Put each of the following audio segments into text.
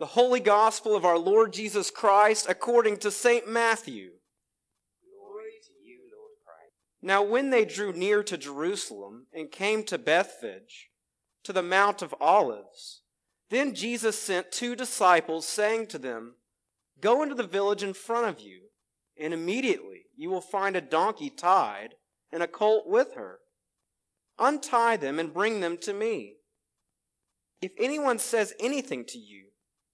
The Holy Gospel of our Lord Jesus Christ according to St. Matthew. Glory to you, Lord Christ. Now, when they drew near to Jerusalem and came to Bethphage, to the Mount of Olives, then Jesus sent two disciples, saying to them, Go into the village in front of you, and immediately you will find a donkey tied and a colt with her. Untie them and bring them to me. If anyone says anything to you,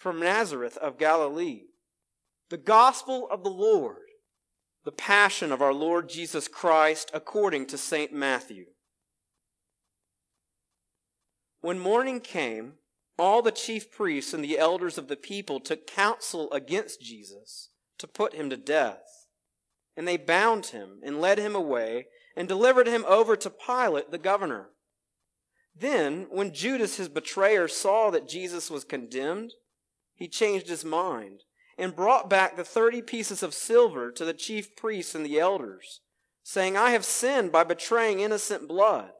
from Nazareth of Galilee. The gospel of the Lord, the passion of our Lord Jesus Christ according to St. Matthew. When morning came, all the chief priests and the elders of the people took counsel against Jesus to put him to death. And they bound him and led him away and delivered him over to Pilate the governor. Then, when Judas his betrayer saw that Jesus was condemned, he changed his mind and brought back the thirty pieces of silver to the chief priests and the elders, saying, I have sinned by betraying innocent blood.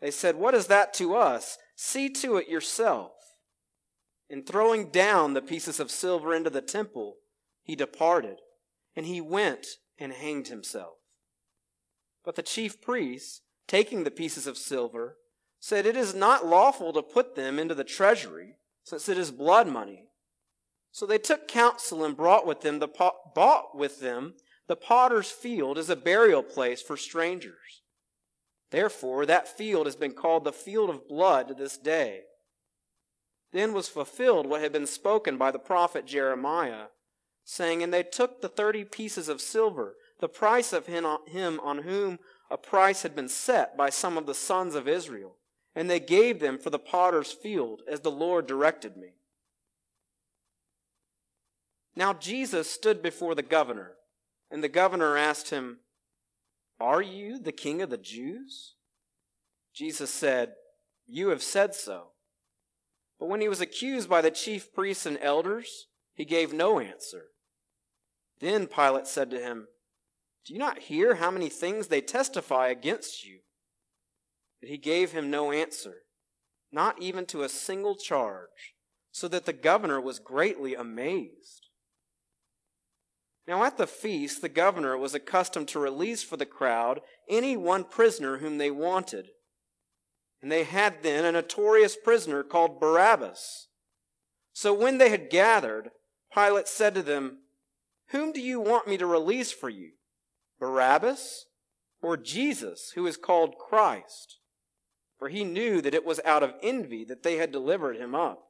They said, What is that to us? See to it yourself. And throwing down the pieces of silver into the temple, he departed, and he went and hanged himself. But the chief priests, taking the pieces of silver, said, It is not lawful to put them into the treasury since it is blood money. So they took counsel and brought with them the bought with them the potter's field as a burial place for strangers. Therefore, that field has been called the field of blood to this day. Then was fulfilled what had been spoken by the prophet Jeremiah, saying, And they took the thirty pieces of silver, the price of him on whom a price had been set by some of the sons of Israel and they gave them for the potter's field, as the Lord directed me. Now Jesus stood before the governor, and the governor asked him, Are you the king of the Jews? Jesus said, You have said so. But when he was accused by the chief priests and elders, he gave no answer. Then Pilate said to him, Do you not hear how many things they testify against you? But he gave him no answer, not even to a single charge, so that the governor was greatly amazed. Now at the feast, the governor was accustomed to release for the crowd any one prisoner whom they wanted. And they had then a notorious prisoner called Barabbas. So when they had gathered, Pilate said to them, Whom do you want me to release for you? Barabbas or Jesus, who is called Christ? For he knew that it was out of envy that they had delivered him up.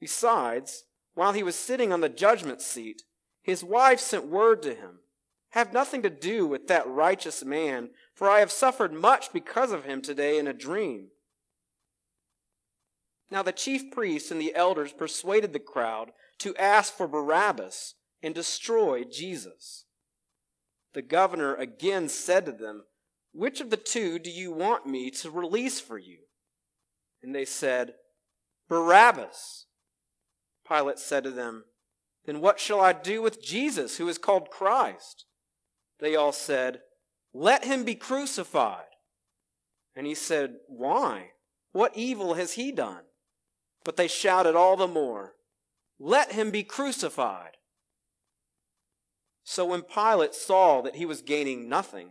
Besides, while he was sitting on the judgment seat, his wife sent word to him Have nothing to do with that righteous man, for I have suffered much because of him today in a dream. Now the chief priests and the elders persuaded the crowd to ask for Barabbas and destroy Jesus. The governor again said to them, which of the two do you want me to release for you? And they said, Barabbas. Pilate said to them, Then what shall I do with Jesus, who is called Christ? They all said, Let him be crucified. And he said, Why? What evil has he done? But they shouted all the more, Let him be crucified. So when Pilate saw that he was gaining nothing,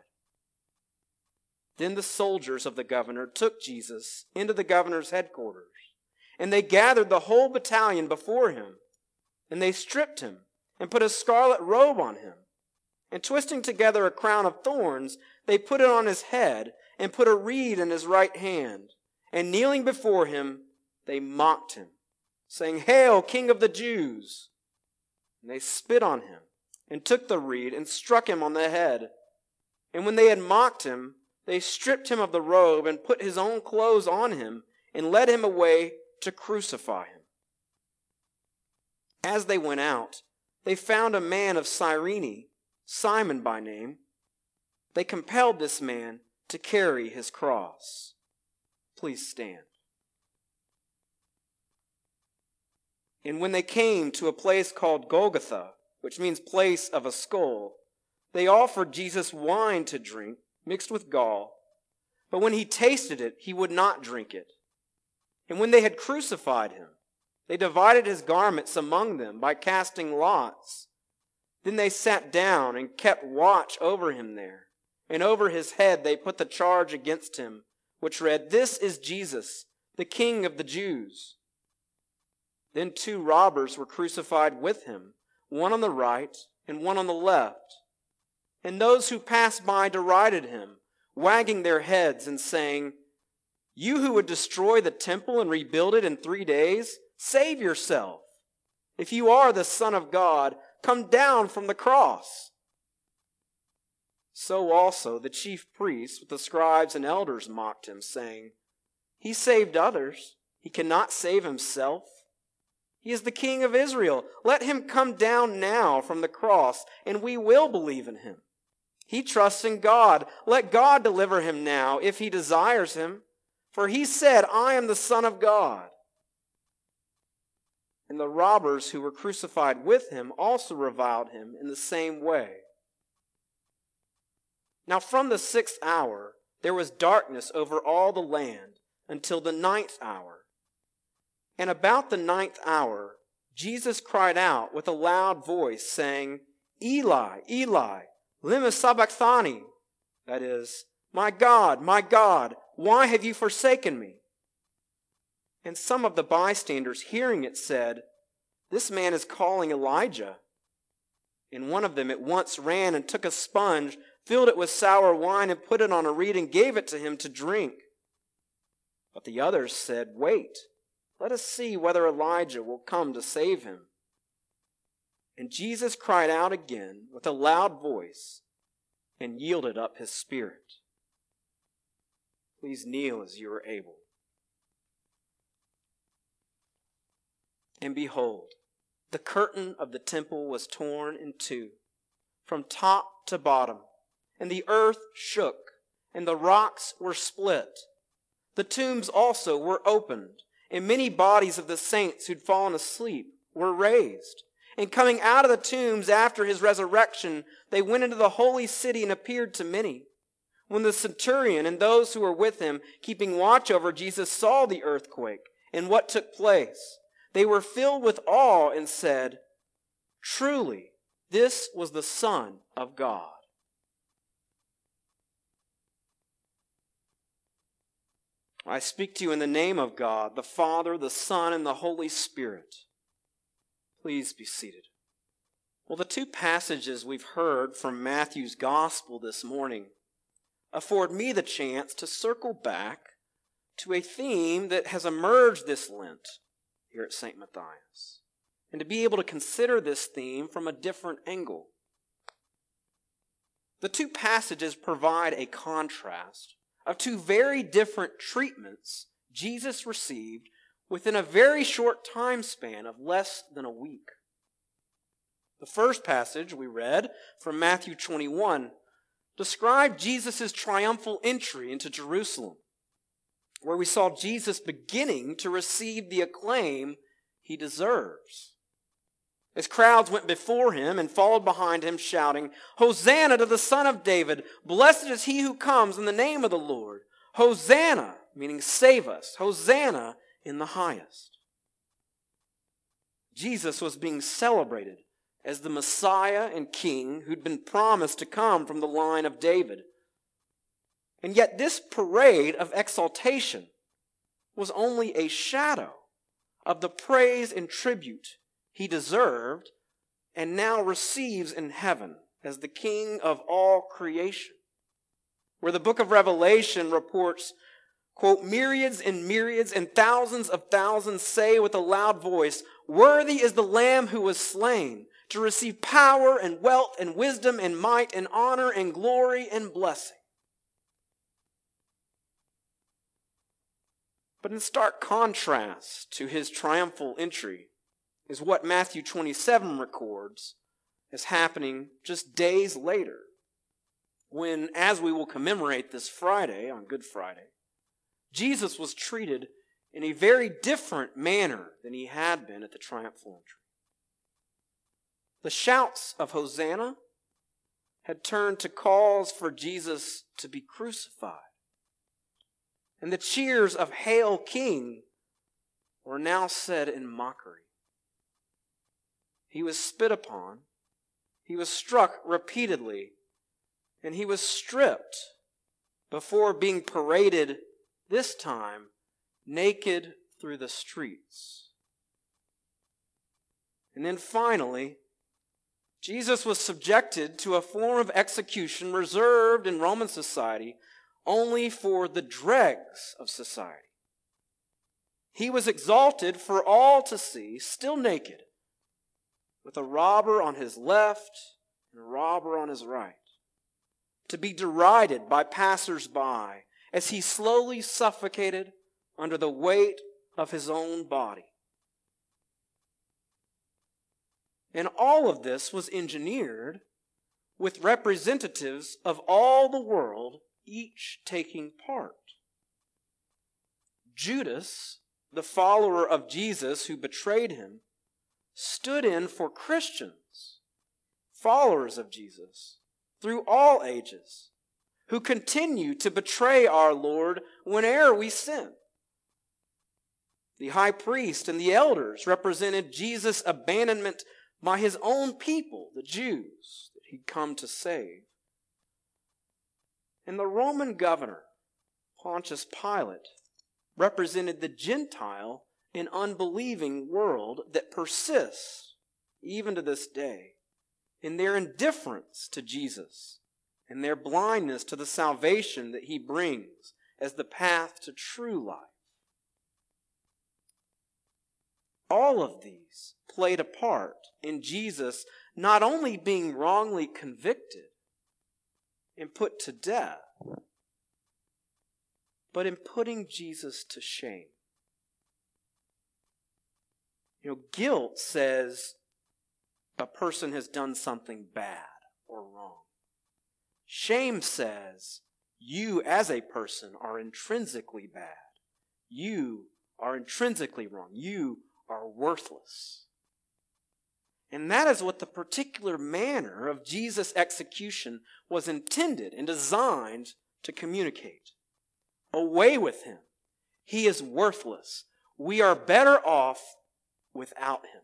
Then the soldiers of the governor took Jesus into the governor's headquarters, and they gathered the whole battalion before him, and they stripped him and put a scarlet robe on him. And twisting together a crown of thorns, they put it on his head and put a reed in his right hand. And kneeling before him, they mocked him, saying, Hail, King of the Jews! And they spit on him and took the reed and struck him on the head. And when they had mocked him, they stripped him of the robe and put his own clothes on him and led him away to crucify him. As they went out, they found a man of Cyrene, Simon by name. They compelled this man to carry his cross. Please stand. And when they came to a place called Golgotha, which means place of a skull, they offered Jesus wine to drink mixed with gall. But when he tasted it, he would not drink it. And when they had crucified him, they divided his garments among them by casting lots. Then they sat down and kept watch over him there. And over his head they put the charge against him, which read, This is Jesus, the King of the Jews. Then two robbers were crucified with him, one on the right and one on the left. And those who passed by derided him, wagging their heads and saying, You who would destroy the temple and rebuild it in three days, save yourself. If you are the Son of God, come down from the cross. So also the chief priests with the scribes and elders mocked him, saying, He saved others, he cannot save himself. He is the King of Israel. Let him come down now from the cross, and we will believe in him. He trusts in God. Let God deliver him now if he desires him. For he said, I am the Son of God. And the robbers who were crucified with him also reviled him in the same way. Now from the sixth hour there was darkness over all the land until the ninth hour. And about the ninth hour, Jesus cried out with a loud voice, saying, Eli, Eli, lema sabachthani? That is, My God, my God, why have you forsaken me? And some of the bystanders, hearing it, said, This man is calling Elijah. And one of them at once ran and took a sponge, filled it with sour wine, and put it on a reed, and gave it to him to drink. But the others said, Wait, let us see whether Elijah will come to save him. And Jesus cried out again with a loud voice and yielded up his spirit. Please kneel as you are able. And behold, the curtain of the temple was torn in two, from top to bottom, and the earth shook, and the rocks were split. The tombs also were opened, and many bodies of the saints who'd fallen asleep were raised. And coming out of the tombs after his resurrection, they went into the holy city and appeared to many. When the centurion and those who were with him, keeping watch over Jesus, saw the earthquake and what took place, they were filled with awe and said, Truly, this was the Son of God. I speak to you in the name of God, the Father, the Son, and the Holy Spirit. Please be seated. Well, the two passages we've heard from Matthew's Gospel this morning afford me the chance to circle back to a theme that has emerged this Lent here at St. Matthias, and to be able to consider this theme from a different angle. The two passages provide a contrast of two very different treatments Jesus received within a very short time span of less than a week. The first passage we read from Matthew 21 described Jesus' triumphal entry into Jerusalem, where we saw Jesus beginning to receive the acclaim he deserves. as crowds went before him and followed behind him, shouting, Hosanna to the Son of David! Blessed is he who comes in the name of the Lord! Hosanna, meaning save us! Hosanna in the highest. Jesus was being celebrated as the Messiah and King who'd been promised to come from the line of David. And yet, this parade of exaltation was only a shadow of the praise and tribute he deserved and now receives in heaven as the King of all creation. Where the book of Revelation reports, quote, myriads and myriads and thousands of thousands say with a loud voice, Worthy is the Lamb who was slain to receive power and wealth and wisdom and might and honor and glory and blessing. But in stark contrast to his triumphal entry is what Matthew 27 records as happening just days later, when, as we will commemorate this Friday, on Good Friday, Jesus was treated in a very different manner than he had been at the triumphal entry. The shouts of Hosanna had turned to calls for Jesus to be crucified. And the cheers of Hail King were now said in mockery. He was spit upon, he was struck repeatedly, and he was stripped before being paraded, this time naked through the streets. And then finally, Jesus was subjected to a form of execution reserved in Roman society only for the dregs of society. He was exalted for all to see, still naked, with a robber on his left and a robber on his right, to be derided by passers-by as he slowly suffocated under the weight of his own body. And all of this was engineered with representatives of all the world, each taking part. Judas, the follower of Jesus who betrayed him, stood in for Christians, followers of Jesus, through all ages, who continue to betray our Lord whene'er we sin. The high priest and the elders represented Jesus' abandonment by his own people, the Jews, that he'd come to save. And the Roman governor, Pontius Pilate, represented the Gentile and unbelieving world that persists, even to this day, in their indifference to Jesus and their blindness to the salvation that he brings as the path to true life. All of these played a part in Jesus not only being wrongly convicted and put to death, but in putting Jesus to shame. You know, guilt says a person has done something bad or wrong. Shame says you as a person are intrinsically bad. You are intrinsically wrong. You are worthless. And that is what the particular manner of Jesus' execution was intended and designed to communicate. Away with him. He is worthless. We are better off without him.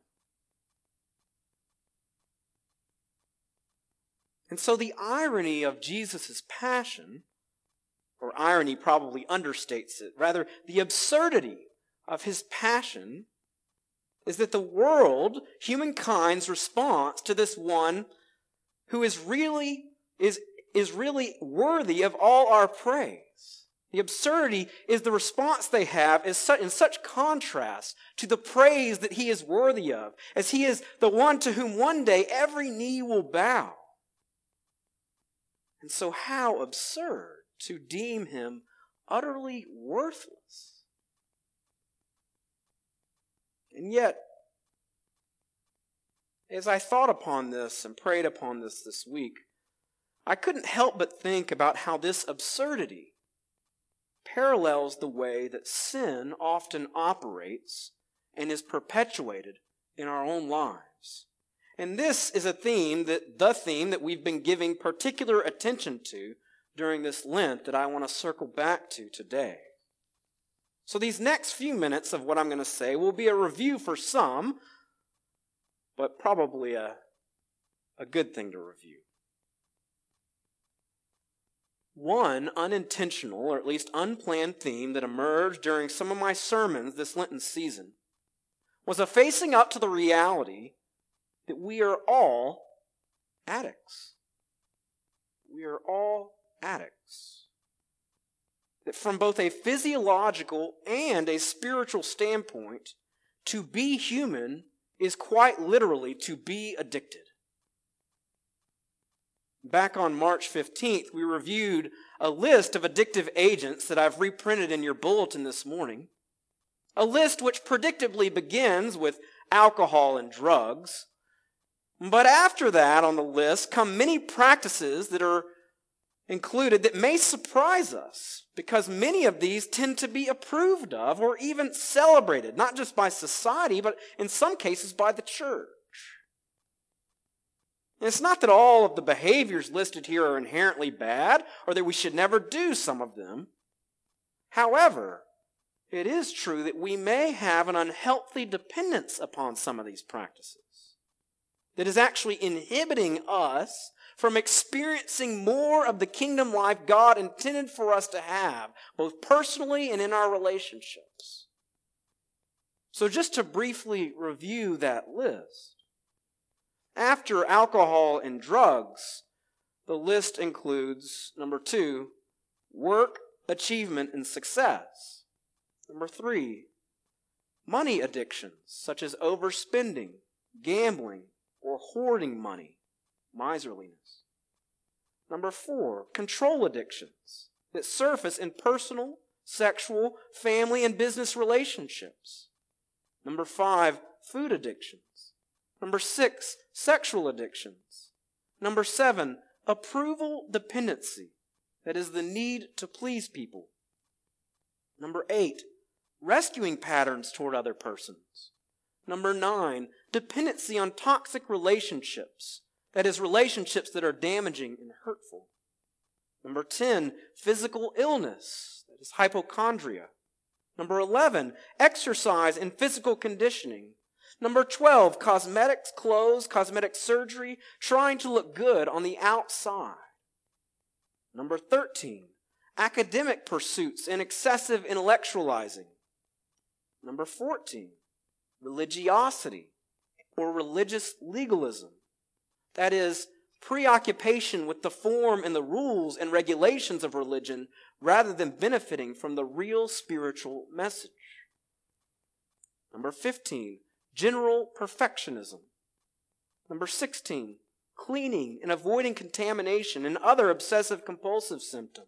And so the irony of Jesus' passion, or irony probably understates it, rather, the absurdity of his passion is that the world, humankind's response to this one who is really, is, is really worthy of all our praise. The absurdity is the response they have is in such contrast to the praise that he is worthy of, as he is the one to whom one day every knee will bow. And so, how absurd to deem him utterly worthless. And yet, as I thought upon this and prayed upon this this week, I couldn't help but think about how this absurdity parallels the way that sin often operates and is perpetuated in our own lives. And this is a theme that the theme that we've been giving particular attention to during this Lent that I want to circle back to today. So these next few minutes of what I'm going to say will be a review for some, but probably a, a good thing to review. One unintentional, or at least unplanned theme that emerged during some of my sermons this Lenten season was a facing up to the reality that we are all addicts. We are all addicts. That from both a physiological and a spiritual standpoint, to be human is quite literally to be addicted. Back on March 15th, we reviewed a list of addictive agents that I've reprinted in your bulletin this morning. A list which predictably begins with alcohol and drugs. But after that on the list come many practices that are included that may surprise us because many of these tend to be approved of or even celebrated, not just by society, but in some cases by the church. And it's not that all of the behaviors listed here are inherently bad or that we should never do some of them. However, it is true that we may have an unhealthy dependence upon some of these practices that is actually inhibiting us from experiencing more of the kingdom life God intended for us to have, both personally and in our relationships. So, just to briefly review that list, after alcohol and drugs, the list includes number two, work, achievement, and success. Number three, money addictions such as overspending, gambling, or hoarding money, miserliness. Number four, control addictions that surface in personal, sexual, family, and business relationships. Number five, food addictions. Number six, sexual addictions. Number seven, approval dependency. That is the need to please people. Number eight, rescuing patterns toward other persons. Number nine, dependency on toxic relationships. That is, relationships that are damaging and hurtful. Number 10, physical illness. That is hypochondria. Number 11, exercise and physical conditioning. Number 12, cosmetics, clothes, cosmetic surgery, trying to look good on the outside. Number 13, academic pursuits and excessive intellectualizing. Number 14, religiosity or religious legalism. That is, preoccupation with the form and the rules and regulations of religion rather than benefiting from the real spiritual message. Number 15, general perfectionism. Number 16, cleaning and avoiding contamination and other obsessive compulsive symptoms.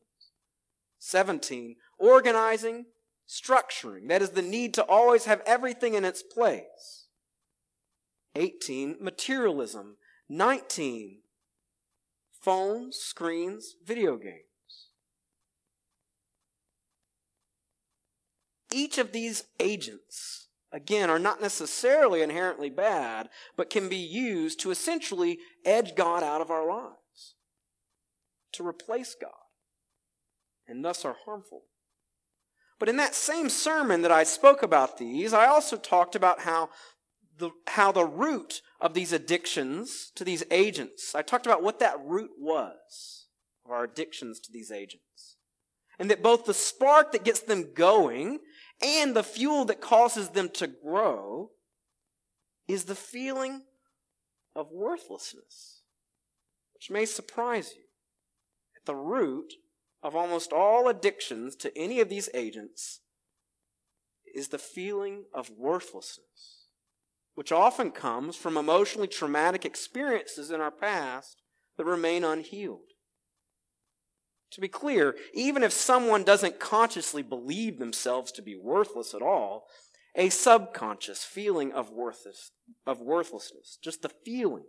17, organizing, structuring. That is the need to always have everything in its place. 18, materialism. 19, phones, screens, video games. Each of these agents, again, are not necessarily inherently bad, but can be used to essentially edge God out of our lives, to replace God, and thus are harmful. But in that same sermon that I spoke about these, I also talked about how the, how the root of these addictions to these agents, I talked about what that root was of our addictions to these agents. And that both the spark that gets them going and the fuel that causes them to grow is the feeling of worthlessness, which may surprise you. At the root of almost all addictions to any of these agents is the feeling of worthlessness which often comes from emotionally traumatic experiences in our past that remain unhealed. To be clear, even if someone doesn't consciously believe themselves to be worthless at all, a subconscious feeling of, worthless, of worthlessness, just the feeling,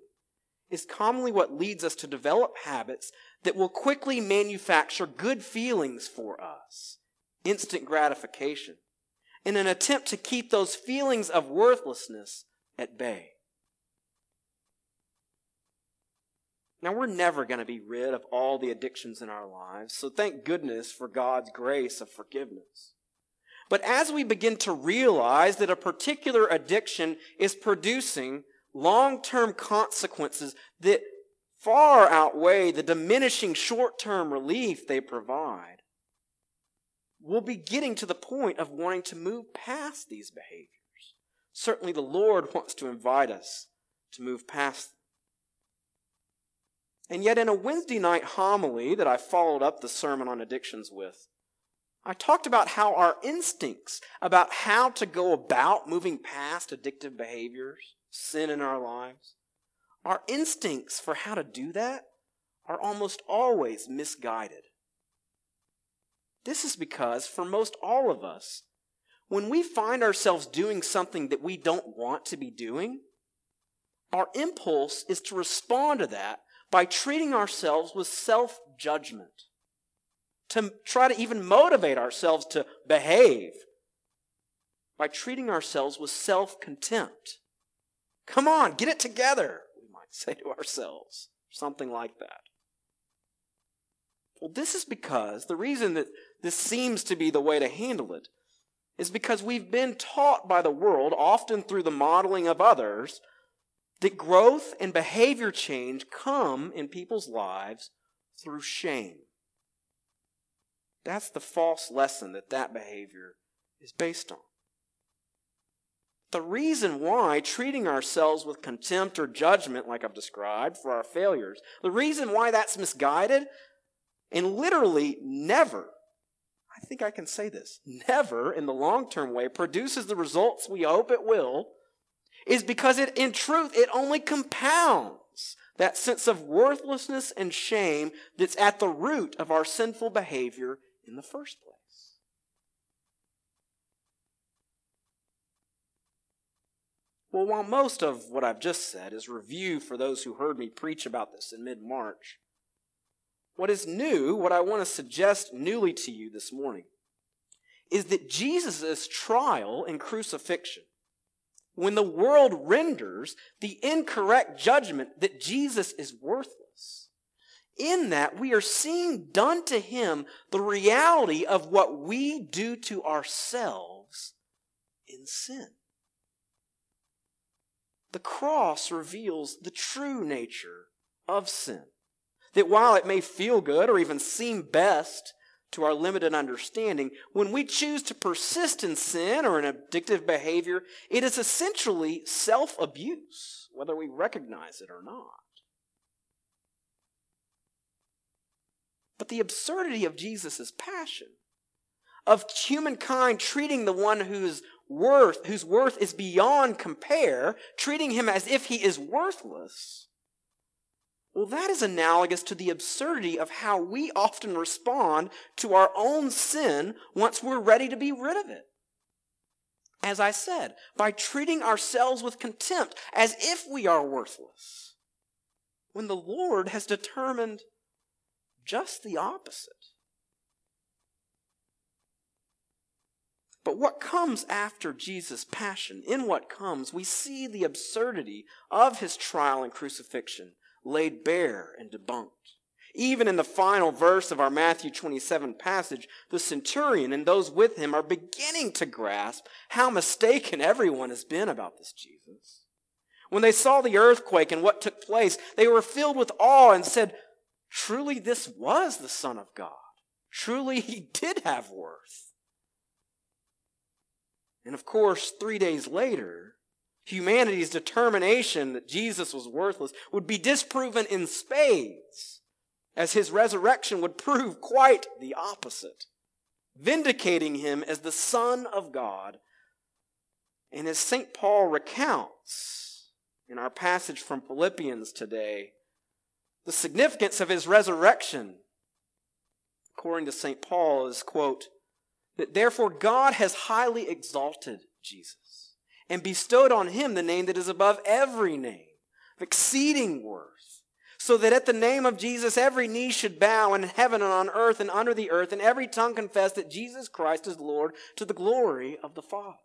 is commonly what leads us to develop habits that will quickly manufacture good feelings for us, instant gratification, in an attempt to keep those feelings of worthlessness at bay. Now, we're never going to be rid of all the addictions in our lives, so thank goodness for God's grace of forgiveness. But as we begin to realize that a particular addiction is producing long term consequences that far outweigh the diminishing short term relief they provide, we'll be getting to the point of wanting to move past these behaviors. Certainly, the Lord wants to invite us to move past. And yet, in a Wednesday night homily that I followed up the Sermon on Addictions with, I talked about how our instincts about how to go about moving past addictive behaviors, sin in our lives, our instincts for how to do that are almost always misguided. This is because, for most all of us, when we find ourselves doing something that we don't want to be doing, our impulse is to respond to that by treating ourselves with self judgment, to try to even motivate ourselves to behave by treating ourselves with self contempt. Come on, get it together, we might say to ourselves, something like that. Well, this is because the reason that this seems to be the way to handle it is because we've been taught by the world, often through the modeling of others, that growth and behavior change come in people's lives through shame. That's the false lesson that that behavior is based on. The reason why treating ourselves with contempt or judgment, like I've described, for our failures, the reason why that's misguided and literally never, I think I can say this, never in the long term way produces the results we hope it will is because it, in truth, it only compounds that sense of worthlessness and shame that's at the root of our sinful behavior in the first place. Well, while most of what I've just said is review for those who heard me preach about this in mid March, what is new, what I want to suggest newly to you this morning, is that Jesus' trial and crucifixion when the world renders the incorrect judgment that Jesus is worthless. In that, we are seeing done to him the reality of what we do to ourselves in sin. The cross reveals the true nature of sin. That while it may feel good or even seem best to our limited understanding, when we choose to persist in sin or an addictive behavior, it is essentially self abuse, whether we recognize it or not. But the absurdity of Jesus' passion, of humankind treating the one whose worth, whose worth is beyond compare, treating him as if he is worthless, well, that is analogous to the absurdity of how we often respond to our own sin once we're ready to be rid of it. As I said, by treating ourselves with contempt as if we are worthless, when the Lord has determined just the opposite. But what comes after Jesus' passion, in what comes, we see the absurdity of his trial and crucifixion laid bare and debunked. Even in the final verse of our Matthew 27 passage, the centurion and those with him are beginning to grasp how mistaken everyone has been about this Jesus. When they saw the earthquake and what took place, they were filled with awe and said, Truly, this was the Son of God. Truly, he did have worth. And of course, three days later, humanity's determination that Jesus was worthless would be disproven in spades, as his resurrection would prove quite the opposite, vindicating him as the Son of God. And as St. Paul recounts in our passage from Philippians today, the significance of his resurrection, according to St. Paul, is, quote, that therefore God has highly exalted Jesus and bestowed on him the name that is above every name, of exceeding worth, so that at the name of Jesus every knee should bow in heaven and on earth and under the earth, and every tongue confess that Jesus Christ is Lord to the glory of the Father.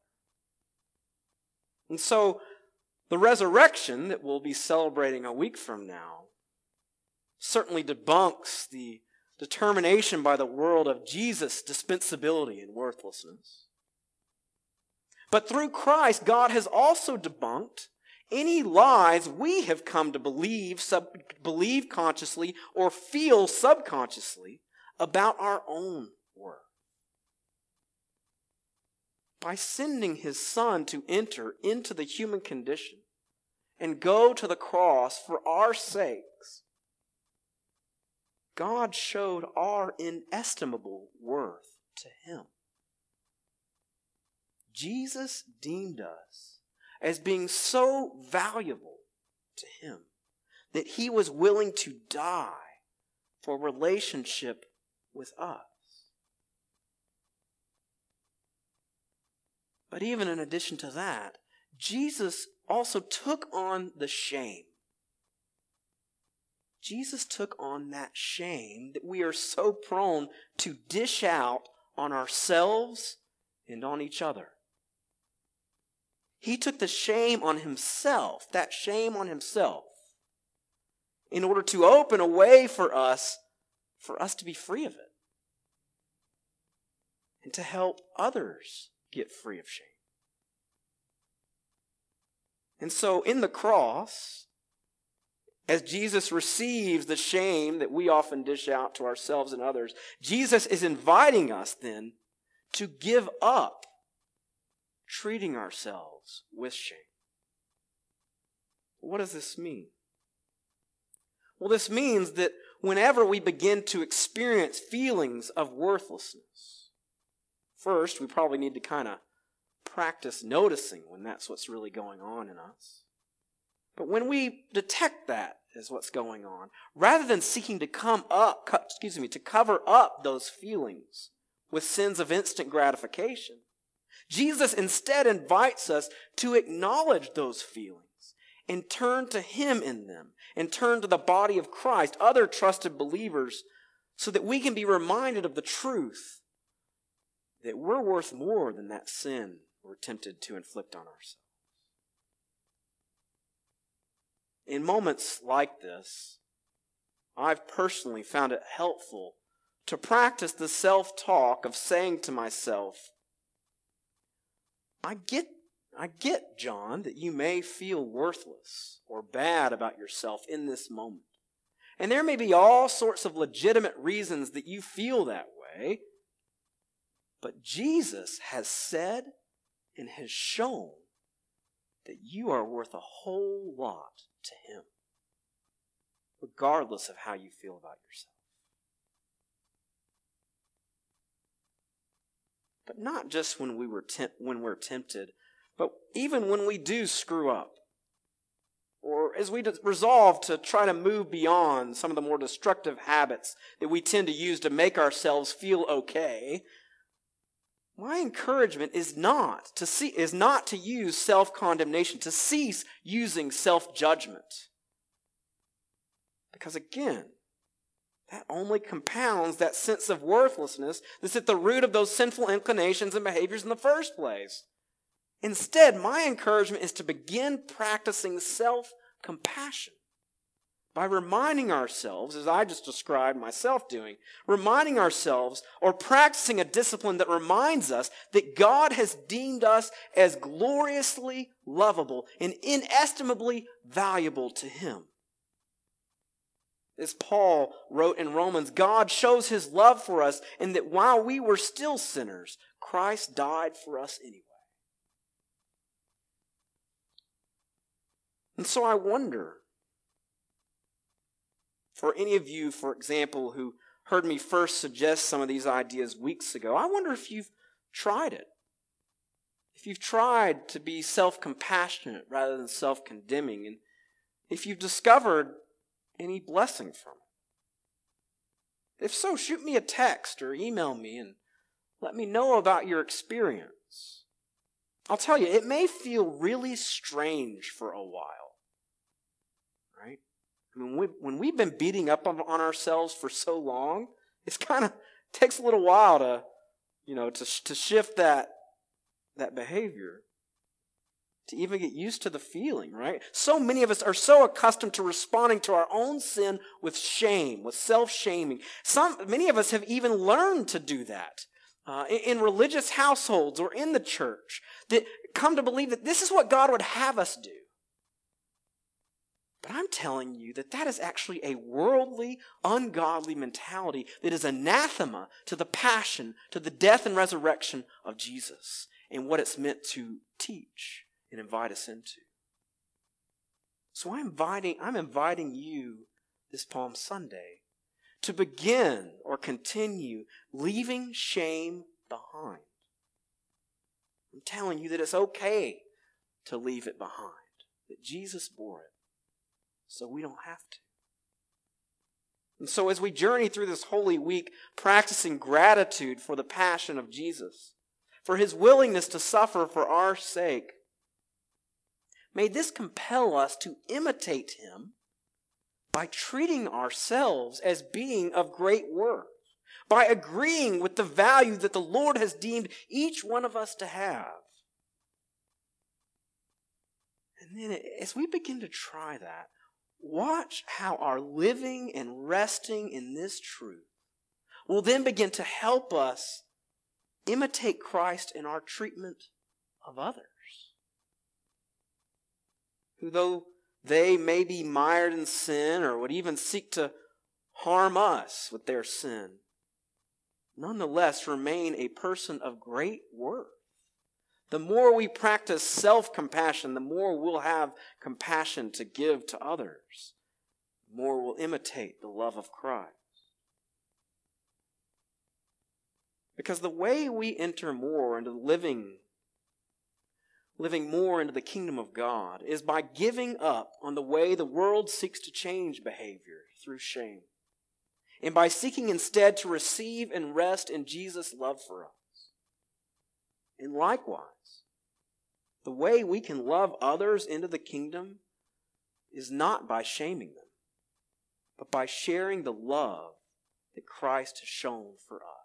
And so, the resurrection that we'll be celebrating a week from now certainly debunks the determination by the world of Jesus' dispensability and worthlessness. But through Christ, God has also debunked any lies we have come to believe, sub, believe consciously or feel subconsciously about our own worth. By sending his son to enter into the human condition and go to the cross for our sakes, God showed our inestimable worth to him. Jesus deemed us as being so valuable to him that he was willing to die for relationship with us. But even in addition to that, Jesus also took on the shame. Jesus took on that shame that we are so prone to dish out on ourselves and on each other. He took the shame on himself, that shame on himself, in order to open a way for us, for us to be free of it. And to help others get free of shame. And so in the cross, as Jesus receives the shame that we often dish out to ourselves and others, Jesus is inviting us then to give up treating ourselves with shame. What does this mean? Well, this means that whenever we begin to experience feelings of worthlessness, first, we probably need to kind of practice noticing when that's what's really going on in us. But when we detect that as what's going on, rather than seeking to come up, excuse me, to cover up those feelings with sins of instant gratification, Jesus instead invites us to acknowledge those feelings and turn to Him in them and turn to the body of Christ, other trusted believers, so that we can be reminded of the truth that we're worth more than that sin we're tempted to inflict on ourselves. In moments like this, I've personally found it helpful to practice the self talk of saying to myself, I get, I get, John, that you may feel worthless or bad about yourself in this moment. And there may be all sorts of legitimate reasons that you feel that way. But Jesus has said and has shown that you are worth a whole lot to Him, regardless of how you feel about yourself. But not just when we were temp- when we're tempted, but even when we do screw up. Or as we resolve to try to move beyond some of the more destructive habits that we tend to use to make ourselves feel okay, my encouragement is not to see is not to use self-condemnation, to cease using self-judgment. Because again, that only compounds that sense of worthlessness that's at the root of those sinful inclinations and behaviors in the first place. Instead, my encouragement is to begin practicing self compassion by reminding ourselves, as I just described myself doing, reminding ourselves or practicing a discipline that reminds us that God has deemed us as gloriously lovable and inestimably valuable to Him. As Paul wrote in Romans, God shows his love for us in that while we were still sinners, Christ died for us anyway. And so I wonder, for any of you, for example, who heard me first suggest some of these ideas weeks ago, I wonder if you've tried it. If you've tried to be self compassionate rather than self condemning, and if you've discovered any blessing from it? If so, shoot me a text or email me and let me know about your experience. I'll tell you, it may feel really strange for a while, right? I mean, we, when we've been beating up on, on ourselves for so long, it's kind of takes a little while to, you know, to, to shift that, that behavior. To even get used to the feeling, right? So many of us are so accustomed to responding to our own sin with shame, with self-shaming. Some, many of us have even learned to do that uh, in, in religious households or in the church that come to believe that this is what God would have us do. But I'm telling you that that is actually a worldly, ungodly mentality that is anathema to the passion, to the death and resurrection of Jesus and what it's meant to teach and invite us into. So I'm inviting, I'm inviting you this Palm Sunday to begin or continue leaving shame behind. I'm telling you that it's okay to leave it behind, that Jesus bore it, so we don't have to. And so, as we journey through this holy week, practicing gratitude for the passion of Jesus, for his willingness to suffer for our sake, May this compel us to imitate him by treating ourselves as being of great worth, by agreeing with the value that the Lord has deemed each one of us to have. And then as we begin to try that, watch how our living and resting in this truth will then begin to help us imitate Christ in our treatment of others who, though they may be mired in sin or would even seek to harm us with their sin, nonetheless remain a person of great worth. The more we practice self compassion, the more we'll have compassion to give to others. The more we'll imitate the love of Christ. Because the way we enter more into living living more into the kingdom of God is by giving up on the way the world seeks to change behavior through shame, and by seeking instead to receive and rest in Jesus' love for us. And likewise, the way we can love others into the kingdom is not by shaming them, but by sharing the love that Christ has shown for us.